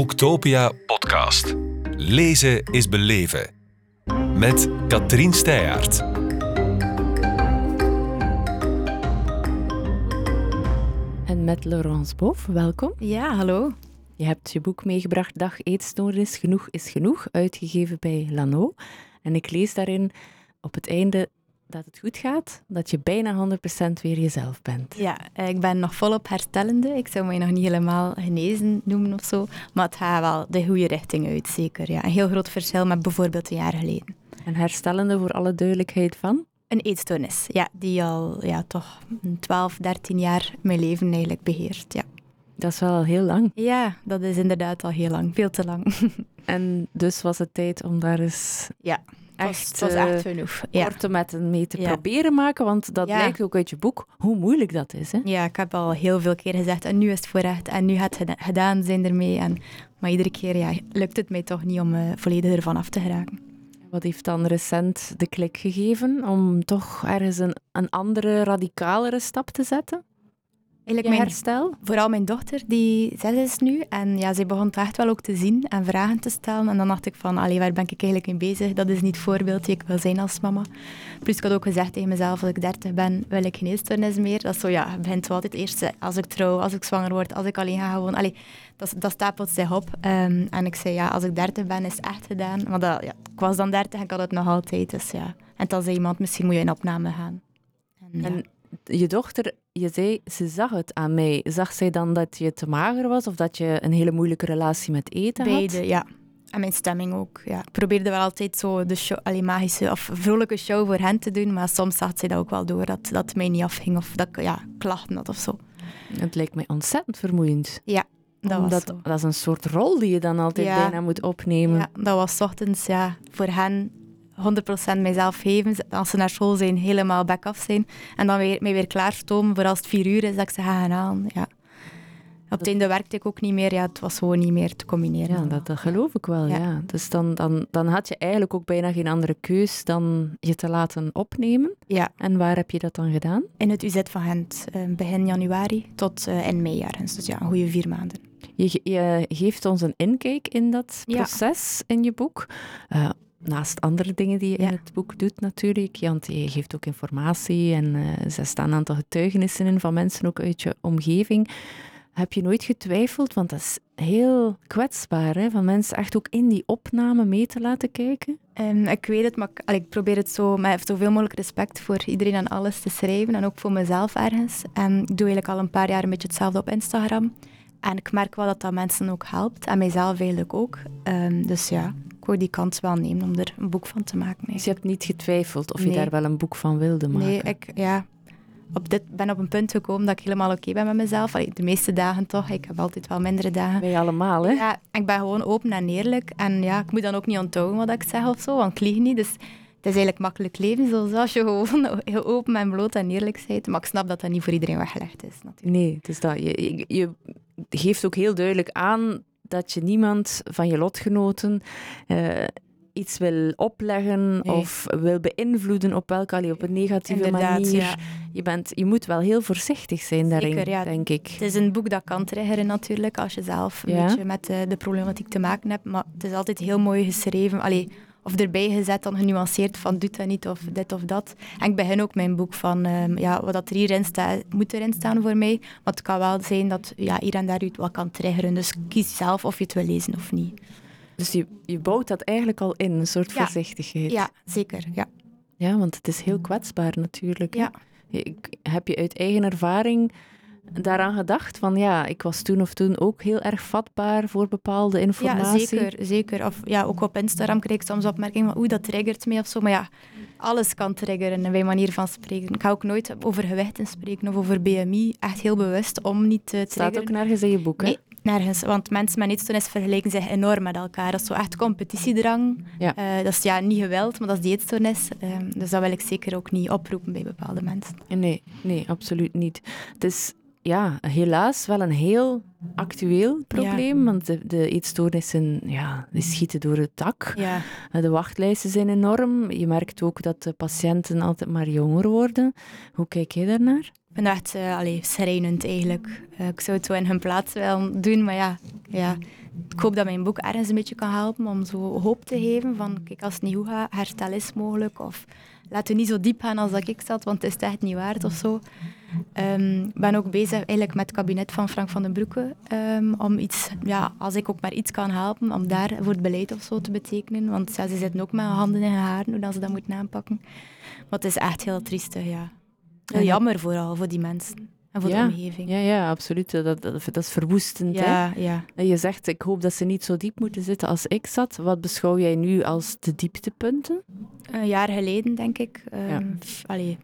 Boektopia podcast. Lezen is beleven. Met Katrien Steyaert. En met Laurence Bof, welkom. Ja, hallo. Je hebt je boek meegebracht, Dag Eetstoornis, Genoeg is Genoeg, uitgegeven bij Lano. En ik lees daarin op het einde dat het goed gaat, dat je bijna 100% weer jezelf bent. Ja, eh, ik ben nog volop herstellende. Ik zou me nog niet helemaal genezen noemen of zo. Maar het gaat wel de goede richting uit, zeker. Ja. Een heel groot verschil met bijvoorbeeld een jaar geleden. En herstellende voor alle duidelijkheid van? Een eetstoornis, ja, die al ja, toch 12, 13 jaar mijn leven eigenlijk beheerst. Ja. Dat is wel heel lang. Ja, dat is inderdaad al heel lang, veel te lang. en dus was het tijd om daar eens ja, echt, het was, echt genoeg. Ja. met een mee te proberen maken, want dat blijkt ook uit je boek hoe moeilijk dat is. Hè? Ja, ik heb al heel veel keer gezegd en nu is het voor echt en nu gaat het gedaan zijn ermee. En, maar iedere keer ja, lukt het mij toch niet om uh, volledig ervan af te geraken. Wat heeft dan recent de klik gegeven om toch ergens een, een andere, radicalere stap te zetten? Eigenlijk mijn herstel. Vooral mijn dochter, die zes is nu. En ja, zij begon het echt wel ook te zien en vragen te stellen. En dan dacht ik van, allee, waar ben ik eigenlijk mee bezig? Dat is niet het voorbeeld die ik wil zijn als mama. Plus ik had ook gezegd tegen mezelf, als ik dertig ben, wil ik geen eetstoornis meer. Dat is zo, ja, het begint altijd eerst als ik trouw, als ik zwanger word, als ik alleen ga gewoon. Allee, dat, dat stapelt zich op. Um, en ik zei, ja, als ik dertig ben, is het echt gedaan. Maar dat, ja, ik was dan dertig en ik had het nog altijd. Dus ja. En dan zei iemand, misschien moet je in opname gaan. En, en je dochter, je zei, ze zag het aan mij. Zag zij dan dat je te mager was of dat je een hele moeilijke relatie met eten had? Beide, ja. En mijn stemming ook. Ja. Ik probeerde wel altijd zo de show, allee, magische of vrolijke show voor hen te doen, maar soms zag zij dat ook wel door, dat, dat het mij niet afging of dat ik ja, klachten had of zo. Het lijkt mij ontzettend vermoeiend. Ja, dat Omdat, was zo. Dat is een soort rol die je dan altijd bijna moet opnemen. Ja, dat was ochtends ja, voor hen 100% mijzelf geven. Als ze naar school zijn, helemaal back af zijn. En dan weer, mij weer klaarstomen voor als het vier uur is, dat ik ze ga gaan halen. Ja. Op het einde werkte ik ook niet meer. Ja, het was gewoon niet meer te combineren. Ja, dat, dat geloof ik wel. Ja. Dus dan, dan, dan had je eigenlijk ook bijna geen andere keus dan je te laten opnemen. Ja. En waar heb je dat dan gedaan? In het UZ van Gent, eh, begin januari tot uh, in mei ergens. Dus ja, een goede vier maanden. Je, je geeft ons een inkijk in dat proces in je boek. Uh, naast andere dingen die je in het boek doet natuurlijk. Want je geeft ook informatie en uh, er staan een aantal getuigenissen in van mensen ook uit je omgeving. Heb je nooit getwijfeld, want dat is heel kwetsbaar, hè, van mensen echt ook in die opname mee te laten kijken? Um, ik weet het, maar ik, ik, probeer het zo met zoveel mogelijk respect voor iedereen en alles te schrijven en ook voor mezelf ergens. En ik doe eigenlijk al een paar jaar een beetje hetzelfde op Instagram. En ik merk wel dat dat mensen ook helpt en mijzelf eigenlijk ook. Um, dus ja, die kans wel nemen om er een boek van te maken. Dus je hebt niet getwijfeld of je daar wel een boek van wilde maken? Nee, ik ja, op dit, ben op een punt gekomen dat ik helemaal oké ben met mezelf. Allee, de meeste dagen toch. Ik heb altijd wel mindere dagen. Wij allemaal, hè? Ja, ik ben gewoon open en eerlijk. En ja, ik moet dan ook niet onthouden wat ik zeg of zo, want ik lieg niet. Dus het is eigenlijk makkelijk leven, zoals als je gewoon heel open en bloot en eerlijk bent. Maar ik snap dat dat niet voor iedereen weggelegd is. Natuurlijk. Nee, het is dat. Je, je, je geeft ook heel duidelijk aan dat je niemand van je lotgenoten uh, iets wil opleggen nee. of wil beïnvloeden op welke allee, op een negatieve Inderdaad, manier. Ja. Je, bent, je moet wel heel voorzichtig zijn daarin, Zeker, ja. denk ik. Het is een boek dat kan triggeren natuurlijk, als je zelf een Ja. beetje met de, de problematiek te maken hebt. Maar het is altijd heel mooi geschreven. Allee, of erbij gezet, dan genuanceerd van doet dat niet of dit of dat. En ik begin ook mijn boek van um, ja, wat er hierin staat, moet erin staan voor mij. Maar het kan wel zijn dat ja, hier en daar u het wel kan triggeren. Dus kies zelf of je het wil lezen of niet. Dus je, je bouwt dat eigenlijk al in, een soort Ja. voorzichtigheid. Ja, zeker. Ja. Ja, want het is heel kwetsbaar natuurlijk. Ja. Ik- Heb je uit eigen ervaring daaraan gedacht? Van ja, ik was toen of toen ook heel erg vatbaar voor bepaalde ja, informatie. zeker. zeker. Of ja, ook op Instagram krijg ik soms opmerkingen van oeh, dat triggert mij of zo. Maar ja, alles kan triggeren mijn manier van spreken. Ik ga ook nooit over gewichten spreken of over BMI. Echt heel bewust om niet te Het staat triggeren. ook nergens in je boek, hè? Nee, nergens. Want mensen met eetstoornis vergelijken zich enorm met elkaar. Dat is zo echt competitiedrang. Ja. Eh, dat is ja, niet geweld, maar dat is die eetstoornis. Ehm, dus dat wil ik zeker ook niet oproepen bij bepaalde mensen. Nee, nee, absoluut niet. Het is ja, helaas wel een heel actueel probleem, want de, de eetstoornissen ja, die schieten door het dak. Ja. Eh, De wachtlijsten zijn enorm. Je merkt ook dat de patiënten altijd maar jonger worden. Hoe kijk jij daarnaar? Ik vind dat echt uh, allee, schrijnend eigenlijk. Uh, ik zou het zo in hun plaats willen doen, maar ja, ja, ik hoop dat mijn boek ergens een beetje kan helpen om zo hoop te geven van, kijk, als het niet goed gaat, herstel is mogelijk. Of laten we niet zo diep gaan als dat ik zat, want het is echt niet waard of zo. Ehm, ik ben ook bezig eigenlijk met het kabinet van Frank van den Broeke. Um, om iets, ja, als ik ook maar iets kan helpen, om daar voor het beleid of zo te betekenen. Want ja, ze zitten ook met handen in hun haren hoe dat ze dat moeten aanpakken. Maar het is echt heel triestig, ja. Heel jammer vooral voor die mensen. En voor ja, de omgeving. Ja, ja absoluut. Dat, dat, dat is verwoestend. Ja, hè? ja. En je zegt, ik hoop dat ze niet zo diep moeten zitten als ik zat. Wat beschouw jij nu als de dieptepunten? Een jaar geleden, denk ik. Um, ja. allee,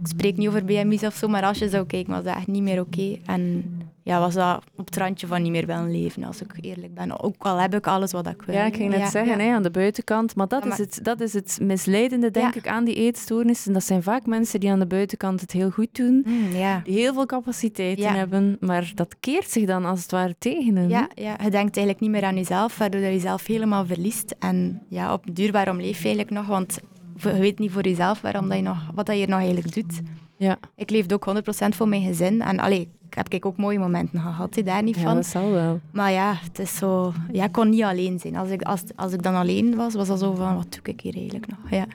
ik spreek niet over BMI's of zo, maar als je zou kijken, was dat echt niet meer oké. Okay. En ja, was dat op het randje van niet meer willen leven, als ik eerlijk ben. Ook al heb ik alles wat ik wil. Ja, ik ging net ja, zeggen, ja. Hè, aan de buitenkant. Maar dat, is, het, dat is het misleidende, denk ik, aan die eetstoornissen. Dat zijn vaak mensen die aan de buitenkant het heel goed doen. Mm. Die heel veel capaciteiten hebben. Maar dat keert zich dan als het ware tegen hen. Ja, ja, je denkt eigenlijk niet meer aan jezelf, waardoor je jezelf helemaal verliest. En ja, op duur, waarom leef je eigenlijk nog? Want je weet niet voor jezelf waarom dat je nog, wat dat je nog eigenlijk doet. Ja. Ik leefde ook 100% voor mijn gezin. En allee, ik heb ik ook mooie momenten gehad, he, daar niet ja, van. dat zal wel. Maar ja, het is zo... Ja, ik kon niet alleen zijn. Als ik, als, als ik dan alleen was, was dat zo van, wat doe ik hier eigenlijk nog? Ja.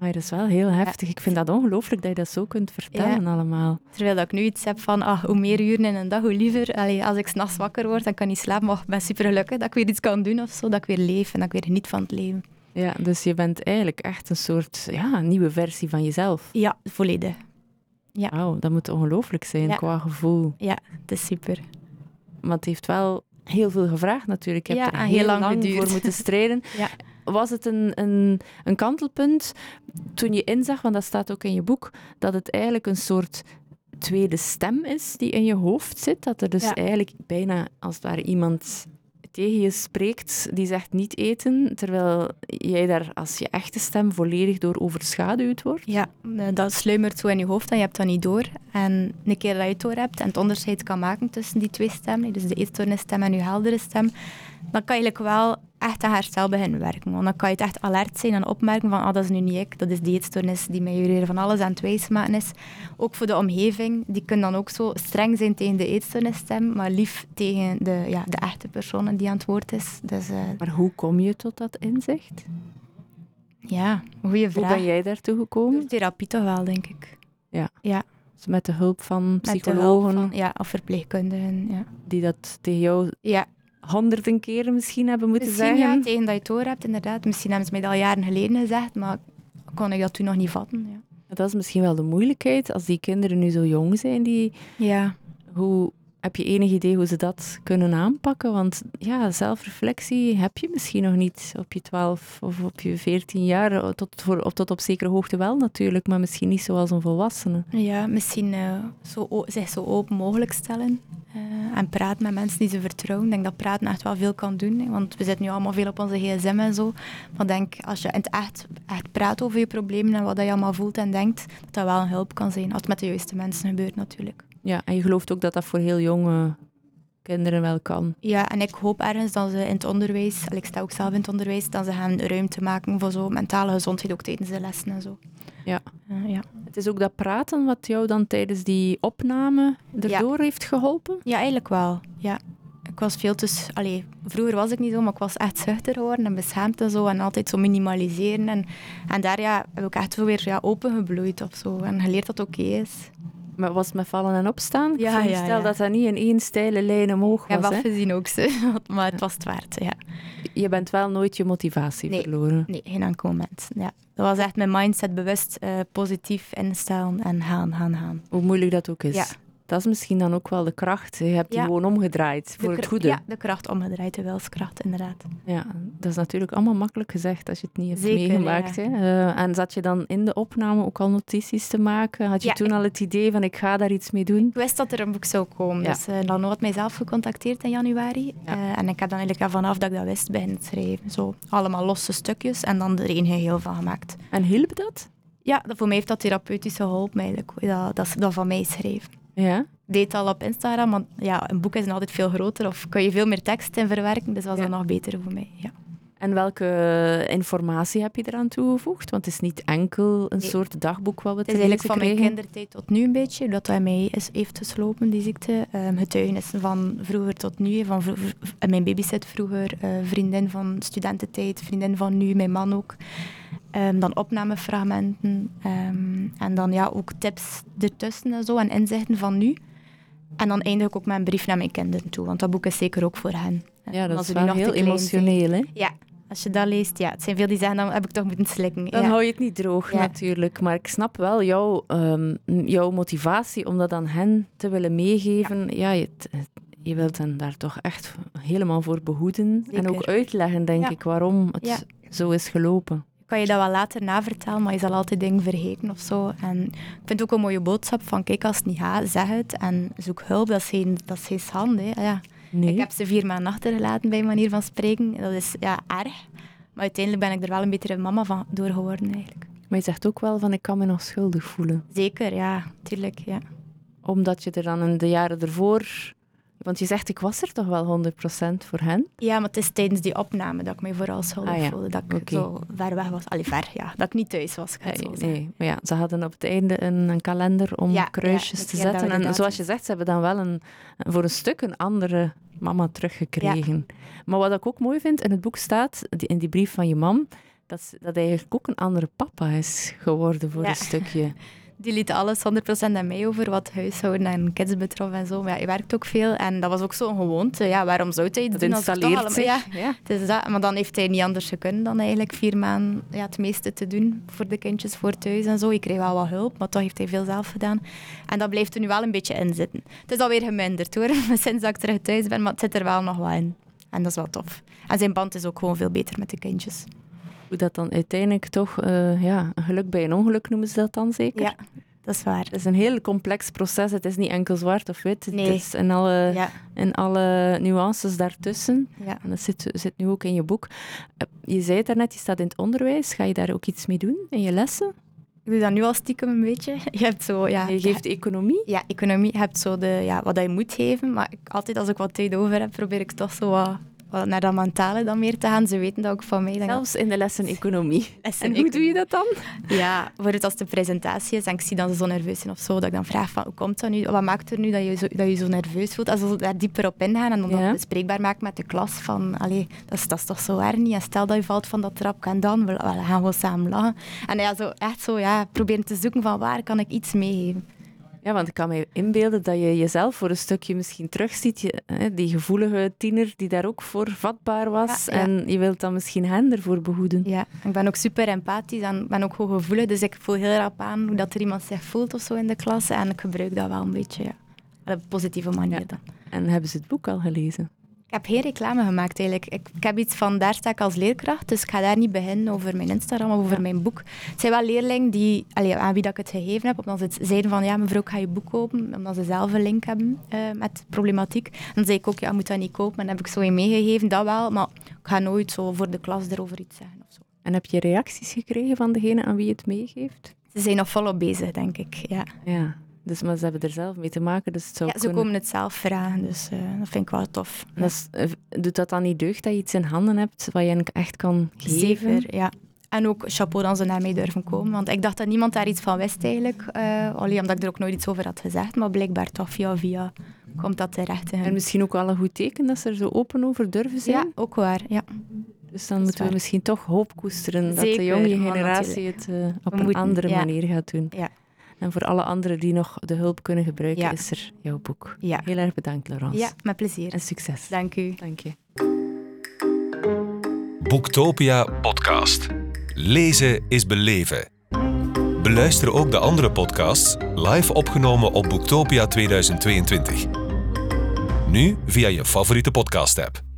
Maar dat is wel heel heftig. Ik vind dat ongelooflijk dat je dat zo kunt vertellen ja. allemaal. Terwijl dat ik nu iets heb van, ah, hoe meer uren in een dag, hoe liever. Allee, als ik s'nachts wakker word, dan kan niet slapen, maar ik ben super gelukkig dat ik weer iets kan doen of zo, dat ik weer leef en dat ik weer geniet van het leven. Ja, dus je bent eigenlijk echt een soort ja, nieuwe versie van jezelf. Ja, volledig. Ja. Wauw, dat moet ongelooflijk zijn ja. qua gevoel. Ja, het is super. Maar het heeft wel heel veel gevraagd natuurlijk. Je ja, hebt er heel, heel lang, voor moeten strijden. ja. Was het een, een, een kantelpunt toen je inzag, want dat staat ook in je boek, dat het eigenlijk een soort tweede stem is die in je hoofd zit? Dat er dus ja. eigenlijk bijna als het ware iemand tegen je spreekt die zegt niet eten, terwijl jij daar als je echte stem volledig door overschaduwd wordt? Ja, dat sluimert zo in je hoofd en je hebt dat niet door. En een keer dat je het door hebt en het onderscheid kan maken tussen die twee stemmen, dus de eetstoornisstem en je heldere stem, dan kan je eigenlijk wel echt aan herstel beginnen werken. Want dan kan je het echt alert zijn en opmerken van ah, dat is nu niet ik, dat is die eetstoornis die mij hier van alles aan het wijsmaken is. Ook voor de omgeving, die kunnen dan ook zo streng zijn tegen de eetstoornisstem, maar lief tegen de, ja, de echte persoon die aan het woord is. Dus, uh, maar hoe kom je tot dat inzicht? Ja, goede vraag. Hoe ben jij daartoe gekomen? Therapie toch wel, denk ik. Ja. ja. Dus met de hulp van psychologen? Hulp van, ja, of verpleegkundigen, ja. Die dat tegen jou ja honderden keren misschien hebben moeten misschien, zeggen. Ja, tegen dat je het door hebt, inderdaad. Misschien hebben ze mij dat al jaren geleden gezegd, maar kon ik dat toen nog niet vatten. Ja. Dat is misschien wel de moeilijkheid, als die kinderen nu zo jong zijn. Die, ja. hoe, heb je enig idee hoe ze dat kunnen aanpakken? Want ja, zelfreflectie heb je misschien nog niet op je 12 of op je 14 jaar. Tot, voor, op, tot op zekere hoogte wel natuurlijk, maar misschien niet zoals een volwassene. Ja, misschien uh, zo, zich zo open mogelijk stellen. Uh, en praten met mensen die ze vertrouwen. Ik denk dat praten echt wel veel kan doen. Want we zitten nu allemaal veel op onze gsm en zo. Maar denk, als je in het echt, echt praat over je problemen en wat je allemaal voelt en denkt, dat dat wel een hulp kan zijn. Als het met de juiste mensen gebeurt natuurlijk. Ja, en je gelooft ook dat dat voor heel jonge kinderen wel kan. Ja, en ik hoop ergens dat ze in het onderwijs, ik sta ook zelf in het onderwijs, dat ze gaan ruimte maken voor zo mentale gezondheid ook tijdens de lessen en zo. Ja. Uh, ja. Het is ook dat praten wat jou dan tijdens die opname erdoor ja. heeft geholpen? Ja, eigenlijk wel. Ja. Ik was veel te... Allee, vroeger was ik niet zo, maar ik was echt zuchter geworden en beschaamd en zo. En altijd zo minimaliseren. En, en daar ja, heb ik echt zo weer ja, opengebloeid of zo. En geleerd dat het oké okay is. Maar was met vallen en opstaan? Ja, ja, Stel ja. dat dat niet in één steile lijn omhoog was. Ik heb afgezien ook, ze. maar het was het waard, ja. Je bent wel nooit je motivatie nee, verloren? Nee, geen enkel moment. Ja. Dat was echt mijn mindset bewust uh, positief instellen en gaan, gaan, gaan. Hoe moeilijk dat ook is. Ja. Dat is misschien dan ook wel de kracht. Je hebt die Ja. gewoon omgedraaid voor het goede. Ja, de kracht omgedraaid, de wilskracht, inderdaad. Ja, dat is natuurlijk allemaal makkelijk gezegd als je het niet hebt Zeker, meegemaakt. ja. Hè? Eh, en zat je dan in de opname ook al notities te maken? Had je Ja, toen al het idee van ik ga daar iets mee doen? Ik wist dat er een boek zou komen. Ja. Dus uh, Lano had mij zelf gecontacteerd in januari. Ja. Eh, en ik heb dan eigenlijk al vanaf dat ik dat wist beginnen schrijven. Zo allemaal losse stukjes en dan er één geheel van gemaakt. En hielp dat? Ja, voor mij heeft dat therapeutisch geholpen eigenlijk. Dat, dat, dat van mij schreef. Ja. Ik deed al op Instagram, want ja, een boek is altijd veel groter of kun je veel meer tekst in verwerken. Dus was Ja. dat nog beter voor mij. Ja. En welke informatie heb je eraan toegevoegd? Want het is niet enkel een soort dagboek wat we te Het is eigenlijk van mijn kindertijd tot nu een beetje, dat hij mij is, heeft geslopen, die ziekte. Um, getuigenissen van vroeger tot nu. Van vroeger, mijn babysit vroeger, uh, vriendin van studententijd, vriendin van nu, mijn man ook. Um, dan opnamefragmenten. Um, en dan ja, ook tips ertussen en zo, en inzichten van nu. En dan eindig ik ook met een brief naar mijn kinderen toe, want dat boek is zeker ook voor hen. Ja, dat is wel heel emotioneel, hè? Ja, als je dat leest, ja, het zijn veel die zeggen, dan heb ik toch moeten slikken. Dan hou je het niet droog natuurlijk. Maar ik snap wel jouw, um, jouw motivatie om dat aan hen te willen meegeven. Ja, je, je wilt hen daar toch echt helemaal voor behoeden. En ook uitleggen, denk ik, waarom het zo is gelopen. Kan je dat wel later navertellen, maar je zal altijd dingen vergeten of zo. En ik vind het ook een mooie boodschap van, kijk, als het niet gaat, zeg het. En zoek hulp, dat is geen, dat is geen schande. Ja. Nee. Ik heb ze vier maanden achtergelaten, bij manier van spreken. Dat is ja, erg. Maar uiteindelijk ben ik er wel een betere mama van door geworden, eigenlijk. Maar je zegt ook wel van, ik kan me nog schuldig voelen. Zeker, ja. Tuurlijk, ja. Omdat je er dan in de jaren ervoor... Want je zegt, ik was er toch wel 100% voor hen? Ja, maar het is tijdens die opname dat ik mij vooral schuldig ah, voelde. Dat ik zo ver weg was. Allee, ver, ja. Dat ik niet thuis was, nee, nee, maar ja, ze hadden op het einde een, een kalender om kruisjes te zetten. En zoals je zegt, ze hebben dan wel een, voor een stuk een andere mama teruggekregen. Maar wat ik ook mooi vind, in het boek staat, in die brief van je mam, dat, dat eigenlijk ook een andere papa is geworden voor een stukje. Die liet alles 100% aan mij over wat huishouden en kids betrof en zo. Maar ja, je werkt ook veel en dat was ook zo'n gewoonte. Ja, waarom zou hij dat doen? Ja, ja. Het is dat. Maar dan heeft hij niet anders gekund dan eigenlijk vier maanden ja, het meeste te doen voor de kindjes voor thuis en zo. Ik kreeg wel wat hulp, maar toch heeft hij veel zelf gedaan. En dat blijft er nu wel een beetje in zitten. Het is alweer geminderd hoor, sinds dat ik terug thuis ben, maar het zit er wel nog wel in. En dat is wel tof. En zijn band is ook gewoon veel beter met de kindjes. Hoe dat dan uiteindelijk toch, uh, ja, een geluk bij een ongeluk noemen ze dat dan zeker? Ja, dat is waar. Het is een heel complex proces. Het is niet enkel zwart of wit. Het is in alle, in alle nuances daartussen. Ja. En dat zit, zit nu ook in je boek. Eh, je zei het daarnet, je staat in het onderwijs. Ga je daar ook iets mee doen in je lessen? Ik doe dat nu al stiekem een beetje. Je, hebt zo, ja, je geeft economie? Ja, economie. Je hebt zo de, ja, wat je moet geven. Maar ik, altijd als ik wat tijd over heb, probeer ik toch zo wat naar dat mentale dan meer te gaan. Ze weten dat ook van mij. Zelfs in de lessen economie. en hoe doe je dat dan? Ja, bijvoorbeeld als de presentatie is en ik zie dat ze zo nerveus zijn of zo, dat ik dan vraag van, hoe komt dat nu? Wat maakt er nu dat je zo, dat je zo nerveus voelt? Als we daar dieper op ingaan en dan ja. dat bespreekbaar maken met de klas van, allee, dat is, dat is toch zo erg niet? En stel dat je valt van dat trap, en dan wel, gaan we samen lachen. En ja, zo, echt zo, ja, proberen te zoeken van waar kan ik iets meegeven. Ja, want ik kan me inbeelden dat je jezelf voor een stukje misschien terugziet. Je, hè, die gevoelige tiener die daar ook voor vatbaar was. En je wilt dan misschien hen ervoor behoeden. Ja, ik ben ook super empathisch en ben ook hooggevoelig. Dus ik voel heel rap aan hoe dat er iemand zich voelt of zo in de klas. En ik gebruik dat wel een beetje ja. op een positieve manier dan. En hebben ze het boek al gelezen? Ik heb geen reclame gemaakt eigenlijk. Ik, ik, heb iets van daar sta ik als leerkracht, dus ik ga daar niet beginnen over mijn Instagram of over mijn boek. Het zijn wel leerlingen die, allee, aan wie dat ik het gegeven heb, omdat ze zeiden van ja mevrouw, ik ga je boek kopen, omdat ze zelf een link hebben uh, met problematiek. Dan zei ik ook, ja, moet dat niet kopen. En dan heb ik zo in meegegeven, dat wel, maar ik ga nooit zo voor de klas erover iets zeggen. Of zo. En heb je reacties gekregen van degene aan wie je het meegeeft? Ze zijn nog volop bezig, denk ik. Ja. ja. Dus, maar ze hebben er zelf mee te maken. Dus het zou ja, ze komen het zelf vragen, dus uh, dat vind ik wel tof. Dus, doet dat dan niet deugd dat je iets in handen hebt wat je echt kan geven? Zeker, ja. En ook chapeau dat ze naar mij durven komen. Want ik dacht dat niemand daar iets van wist eigenlijk. Uh, alleen omdat ik er ook nooit iets over had gezegd. Maar blijkbaar toch via via komt dat terecht. En misschien ook wel een goed teken dat ze er zo open over durven zijn? Ja, ook waar, ja. Dus dan moeten we misschien toch hoop koesteren dat de jonge generatie het uh, op een andere manier gaat doen. Ja. En voor alle anderen die nog de hulp kunnen gebruiken, is er jouw boek. Ja. Heel erg bedankt, Laurence. Ja, met plezier. En succes. Dank u. Dank je. Boektopia podcast. Lezen is beleven. Beluister ook de andere podcasts live opgenomen op Boektopia 2022. Nu via je favoriete podcast-app.